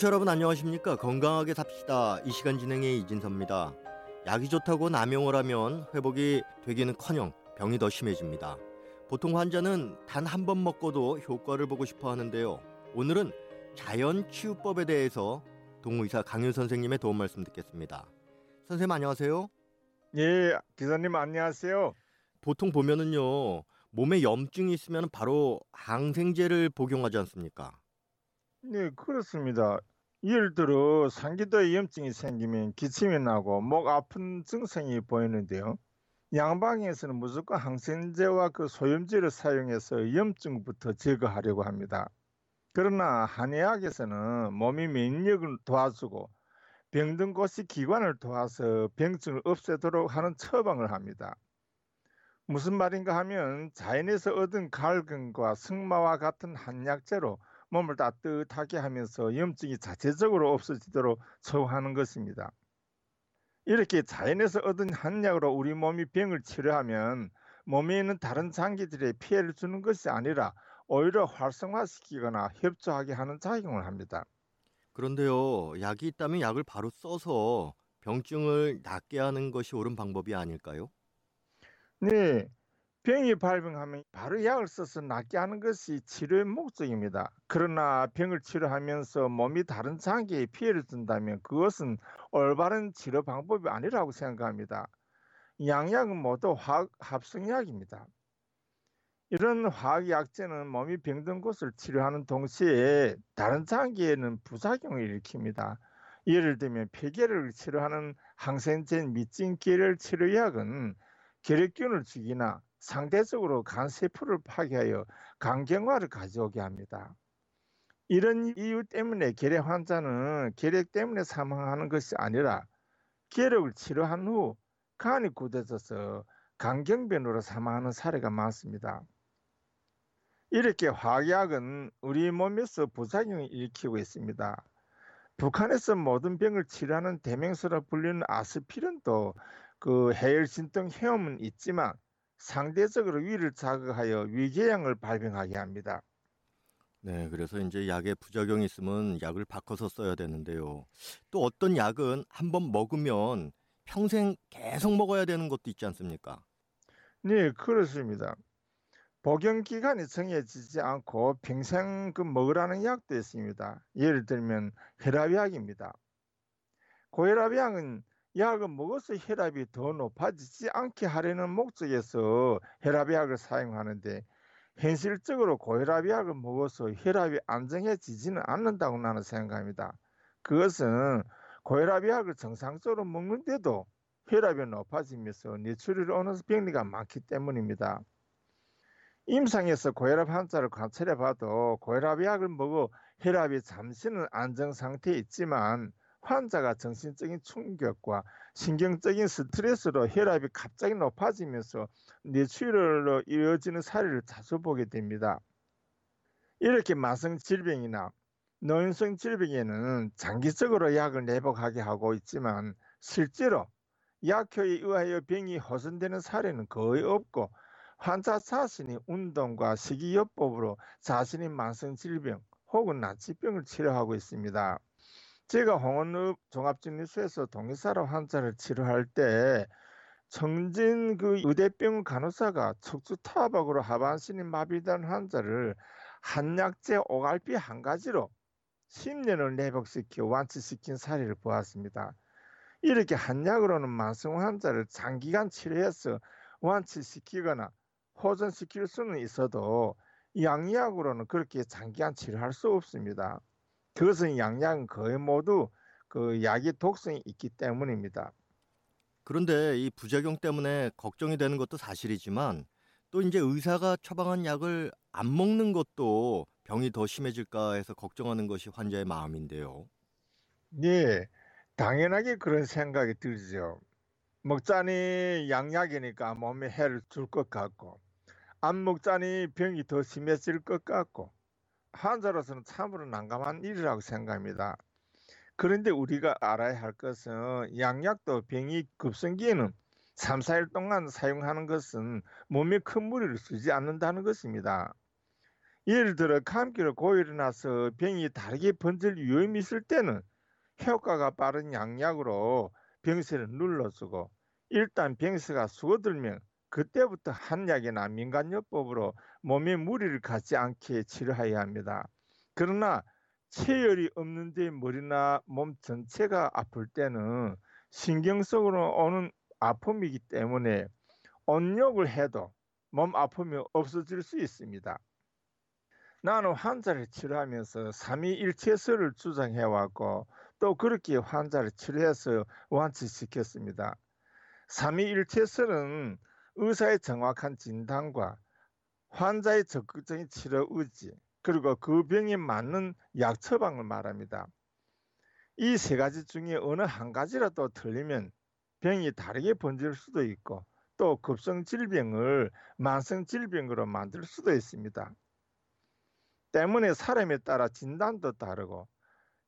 청취자 여러분 안녕하십니까? 건강하게 삽시다. 이 시간 진행의 이진섭입니다. 약이 좋다고 남용을 하면 회복이 되기는커녕 병이 더 심해집니다. 보통 환자는 단 한 번 먹고도 효과를 보고 싶어 하는데요. 오늘은 자연 치유법에 대해서 동의사 강윤 선생님의 도움 말씀 듣겠습니다. 선생님 안녕하세요. 예, 기사님 안녕하세요. 보통 보면은요. 몸에 염증이 있으면 바로 항생제를 복용하지 않습니까? 네, 그렇습니다. 예를 들어 상기도에 염증이 생기면 기침이 나고 목 아픈 증상이 보이는데요. 양방에서는 무조건 항생제와 그 소염제를 사용해서 염증부터 제거하려고 합니다. 그러나 한의학에서는 몸이免疫을 도와주고 병든 곳이 기관을 도와서 병증을 없애도록 하는 처방을 합니다. 무슨 말인가 하면 자연에서 얻은 갈근과 승마와 같은 한약재로 몸을 따뜻하게 하면서 염증이 자체적으로 없어지도록 처우하는 것입니다. 이렇게 자연에서 얻은 한약으로 우리 몸이 병을 치료하면 몸에 있는 다른 장기들에 피해를 주는 것이 아니라 오히려 활성화시키거나 협조하게 하는 작용을 합니다. 그런데요, 약이 있다면 약을 바로 써서 병증을 낫게 하는 것이 옳은 방법이 아닐까요? 네. 병이 발병하면 바로 약을 써서 낫게 하는 것이 치료의 목적입니다. 그러나 병을 치료하면서 몸이 다른 장기에 피해를 준다면 그것은 올바른 치료 방법이 아니라고 생각합니다. 양약은 모두 화학 합성약입니다. 이런 화학약제는 몸이 병든 곳을 치료하는 동시에 다른 장기에는 부작용을 일으킵니다. 예를 들면 폐결을 치료하는 항생제 미증계열 치료약은 결핵균을 죽이나 상대적으로 간 세포를 파괴하여 간경화를 가져오게 합니다. 이런 이유 때문에 결핵 환자는 결핵 때문에 사망하는 것이 아니라 결핵을 치료한 후 간이 굳어져서 간경변으로 사망하는 사례가 많습니다. 이렇게 화약은 우리 몸에서 부작용을 일으키고 있습니다. 북한에서 모든 병을 치료하는 대명사로 불리는 아스피린도 그 해열진등 해염은 있지만 상대적으로 위를 자극하여 위궤양을 발병하게 합니다. 네, 그래서 이제 약에 부작용이 있으면 약을 바꿔서 써야 되는데요. 또 어떤 약은 한 번 먹으면 평생 계속 먹어야 되는 것도 있지 않습니까? 네, 그렇습니다. 복용 기간이 정해지지 않고 평생 그 먹으라는 약도 있습니다. 예를 들면 혈압약입니다. 고혈압약은 약을 먹어서 혈압이 더 높아지지 않게 하려는 목적에서 혈압약을 사용하는데 현실적으로 고혈압약을 먹어서 혈압이 안정해지지는 않는다고 나는 생각합니다. 그것은 고혈압약을 정상적으로 먹는데도 혈압이 높아지면서 뇌출혈이 오는 병리가 많기 때문입니다. 임상에서 고혈압 환자를 관찰해 봐도 고혈압 약을 먹어 혈압이 잠시는 안정 상태에 있지만 환자가 정신적인 충격과 신경적인 스트레스로 혈압이 갑자기 높아지면서 뇌출혈로 이어지는 사례를 자주 보게 됩니다. 이렇게 만성 질병이나 노인성 질병에는 장기적으로 약을 내복하게 하고 있지만 실제로 약효에 의하여 병이 호전되는 사례는 거의 없고 환자 자신이 운동과 식이요법으로 자신의 만성 질병 혹은 난치병을 치료하고 있습니다. 제가 홍원읍 종합진료소에서 동의사로 환자를 치료할 때 정진 그 의대병원 간호사가 척추 타박으로 하반신이 마비된 환자를 한약제 오갈피 한 가지로 10년을 내복시켜 완치시킨 사례를 보았습니다. 이렇게 한약으로는 만성 환자를 장기간 치료해서 완치시키거나 호전시킬 수는 있어도 양약으로는 그렇게 장기간 치료할 수 없습니다. 그것은 양약은 거의 모두 그 약의 독성이 있기 때문입니다. 그런데 이 부작용 때문에 걱정이 되는 것도 사실이지만 또 이제 의사가 처방한 약을 안 먹는 것도 병이 더 심해질까 해서 걱정하는 것이 환자의 마음인데요. 네, 당연하게 그런 생각이 들죠. 먹자니 양약이니까 몸에 해를 줄 것 같고 안 먹자니 병이 더 심해질 것 같고 환자로서는 참으로 난감한 일이라고 생각합니다. 그런데 우리가 알아야 할 것은 양약도 병이 급성기에는 3, 4일 동안 사용하는 것은 몸에 큰 무리를 주지 않는다는 것입니다. 예를 들어 감기를 고열이 나서 병이 다르게 번질 위험이 있을 때는 효과가 빠른 양약으로 병세를 눌러주고 일단 병세가 수어들면 그때부터 한약이나 민간요법으로 몸에 무리를 갖지 않게 치료해야 합니다. 그러나 체열이 없는데 머리나 몸 전체가 아플 때는 신경성으로 오는 아픔이기 때문에 온욕을 해도 몸 아픔이 없어질 수 있습니다. 나는 환자를 치료하면서 삼위일체설을 주장해 왔고 또 그렇게 환자를 치료해서 완치시켰습니다. 삼위일체설은 의사의 정확한 진단과 환자의 적극적인 치료 의지 그리고 그 병에 맞는 약 처방을 말합니다. 이 세 가지 중에 어느 한 가지라도 틀리면 병이 다르게 번질 수도 있고 또 급성 질병을 만성 질병으로 만들 수도 있습니다. 때문에 사람에 따라 진단도 다르고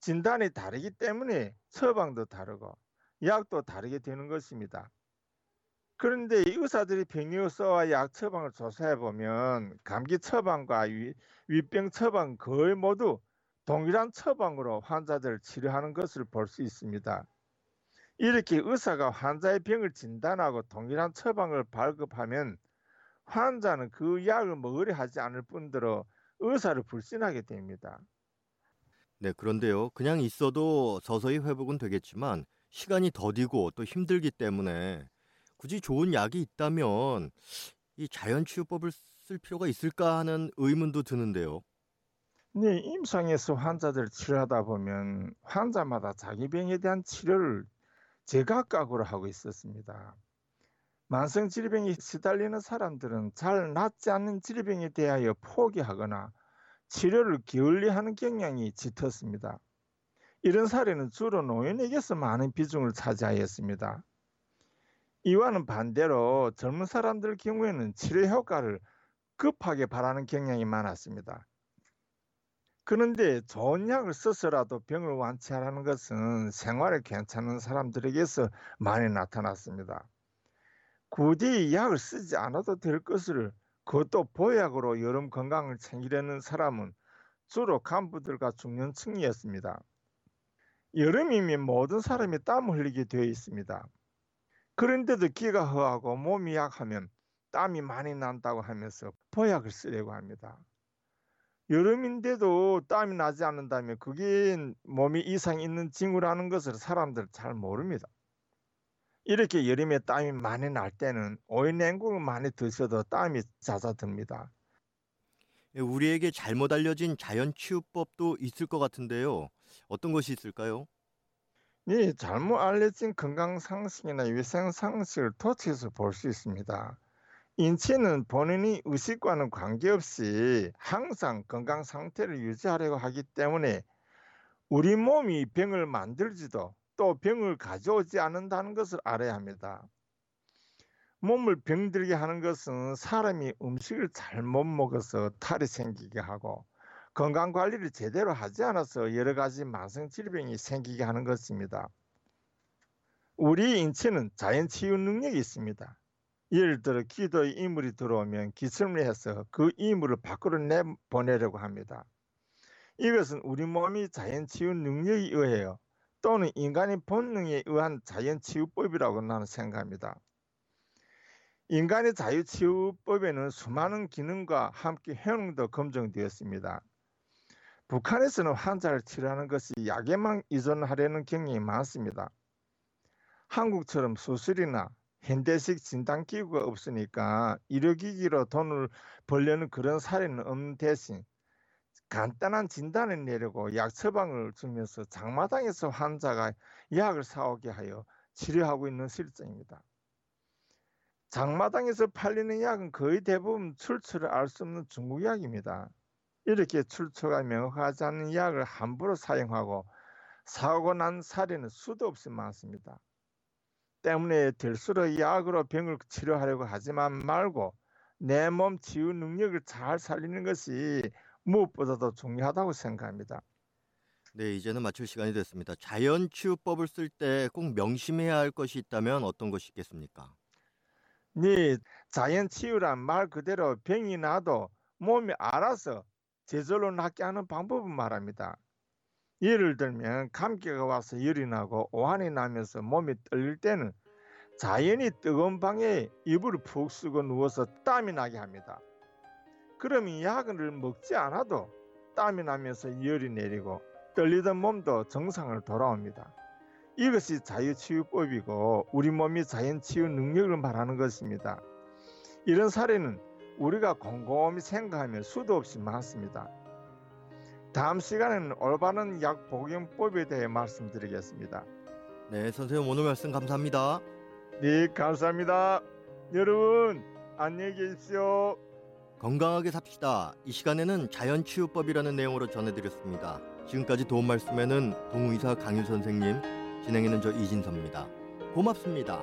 진단이 다르기 때문에 처방도 다르고 약도 다르게 되는 것입니다. 그런데 의사들이 병리서와 약 처방을 조사해 보면 감기 처방과 위, 위병 처방 거의 모두 동일한 처방으로 환자들을 치료하는 것을 볼 수 있습니다. 이렇게 의사가 환자의 병을 진단하고 동일한 처방을 발급하면 환자는 그 약을 먹으려 하지 않을 뿐더러 의사를 불신하게 됩니다. 네, 그런데요. 그냥 있어도 서서히 회복은 되겠지만 시간이 더디고 또 힘들기 때문에 굳이 좋은 약이 있다면 이 자연 치유법을 쓸 필요가 있을까 하는 의문도 드는데요. 네, 임상에서 환자들 치료하다 보면 환자마다 자기 병에 대한 치료를 제각각으로 하고 있었습니다. 만성 질병이 시달리는 사람들은 잘 낫지 않는 질병에 대하여 포기하거나 치료를 기울리하는 경향이 짙었습니다. 이런 사례는 주로 노인에게서 많은 비중을 차지하였습니다. 이와는 반대로 젊은 사람들 경우에는 치료 효과를 급하게 바라는 경향이 많았습니다. 그런데 좋은 약을 써서라도 병을 완치하라는 것은 생활에 괜찮은 사람들에게서 많이 나타났습니다. 굳이 약을 쓰지 않아도 될 것을 그것도 보약으로 여름 건강을 챙기려는 사람은 주로 간부들과 중년층이었습니다. 여름이면 모든 사람이 땀 흘리게 되어 있습니다. 그런데도 기가 허하고 몸이 약하면 땀이 많이 난다고 하면서 보약을 쓰려고 합니다. 여름인데도 땀이 나지 않는다면 그게 몸이 이상 있는 징후라는 것을 사람들 잘 모릅니다. 이렇게 여름에 땀이 많이 날 때는 오이 냉국을 많이 드셔도 땀이 잦아듭니다. 예, 우리에게 잘못 알려진 자연 치유법도 있을 것 같은데요. 어떤 것이 있을까요? 네, 잘못 알려진 건강 상식이나 위생 상식을 토치해서 볼 수 있습니다. 인체는 본인이 의식과는 관계없이 항상 건강 상태를 유지하려고 하기 때문에 우리 몸이 병을 만들지도 또 병을 가져오지 않는다는 것을 알아야 합니다. 몸을 병들게 하는 것은 사람이 음식을 잘못 먹어서 탈이 생기게 하고 건강 관리를 제대로 하지 않아서 여러 가지 만성 질병이 생기게 하는 것입니다. 우리 인체는 자연 치유 능력이 있습니다. 예를 들어 기도의 이물이 들어오면 기침을 해서 그 이물을 밖으로 내 보내려고 합니다. 이것은 우리 몸이 자연 치유 능력에 의해요. 또는 인간의 본능에 의한 자연 치유법이라고 나는 생각합니다. 인간의 자유 치유법에는 수많은 기능과 함께 효능도 검증되었습니다. 북한에서는 환자를 치료하는 것이 약에만 의존하려는 경향이 많습니다. 한국처럼 수술이나 현대식 진단기구가 없으니까 의료기기로 돈을 벌려는 그런 사례는 없는 대신 간단한 진단을 내려고 약 처방을 주면서 장마당에서 환자가 약을 사오게 하여 치료하고 있는 실정입니다. 장마당에서 팔리는 약은 거의 대부분 출처를 알 수 없는 중국 약입니다. 이렇게 출처가 명확하지 않은 약을 함부로 사용하고 사고 난 사례는 수도 없이 많습니다. 때문에 될수록 약으로 병을 치료하려고 하지만 말고 내 몸 치유 능력을 잘 살리는 것이 무엇보다도 중요하다고 생각합니다. 네, 이제는 마칠 시간이 됐습니다. 자연 치유법을 쓸 때 꼭 명심해야 할 것이 있다면 어떤 것이 있겠습니까? 네, 자연 치유란 말 그대로 병이 나도 몸이 알아서 제절로 낫게 하는 방법을 말합니다. 예를 들면 감기가 와서 열이 나고 오한이 나면서 몸이 떨릴 때는 자연히 뜨거운 방에 이불을 푹 쓰고 누워서 땀이 나게 합니다. 그러면 약을 먹지 않아도 땀이 나면서 열이 내리고 떨리던 몸도 정상을 돌아옵니다. 이것이 자유치유법이고 우리 몸이 자연치유 능력을 말하는 것입니다. 이런 사례는 우리가 곰곰이 생각하면 수도 없이 많습니다. 다음 시간에는 올바른 약 복용법에 대해 말씀드리겠습니다. 네, 선생님 오늘 말씀 감사합니다. 네, 감사합니다. 여러분, 안녕히 계십시오. 건강하게 삽시다. 이 시간에는 자연치유법이라는 내용으로 전해드렸습니다. 지금까지 도움 말씀에는 동의사 강유 선생님, 진행에는 저 이진섭입니다. 고맙습니다.